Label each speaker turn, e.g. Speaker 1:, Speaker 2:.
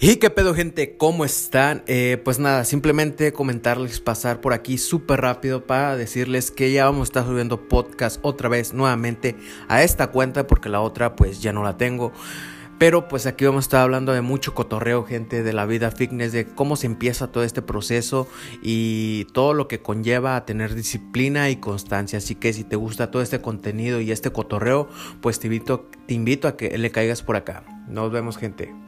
Speaker 1: Y qué pedo gente, ¿cómo están? Eh, pues nada, simplemente comentarles, pasar por aquí súper rápido para decirles que ya vamos a estar subiendo podcast otra vez nuevamente a esta cuenta porque la otra pues ya no la tengo. Pero pues aquí vamos a estar hablando de mucho cotorreo, gente, de la vida fitness, de cómo se empieza todo este proceso y todo lo que conlleva a tener disciplina y constancia. Así que si te gusta todo este contenido y este cotorreo, pues te invito, te invito a que le caigas por acá. Nos vemos, gente.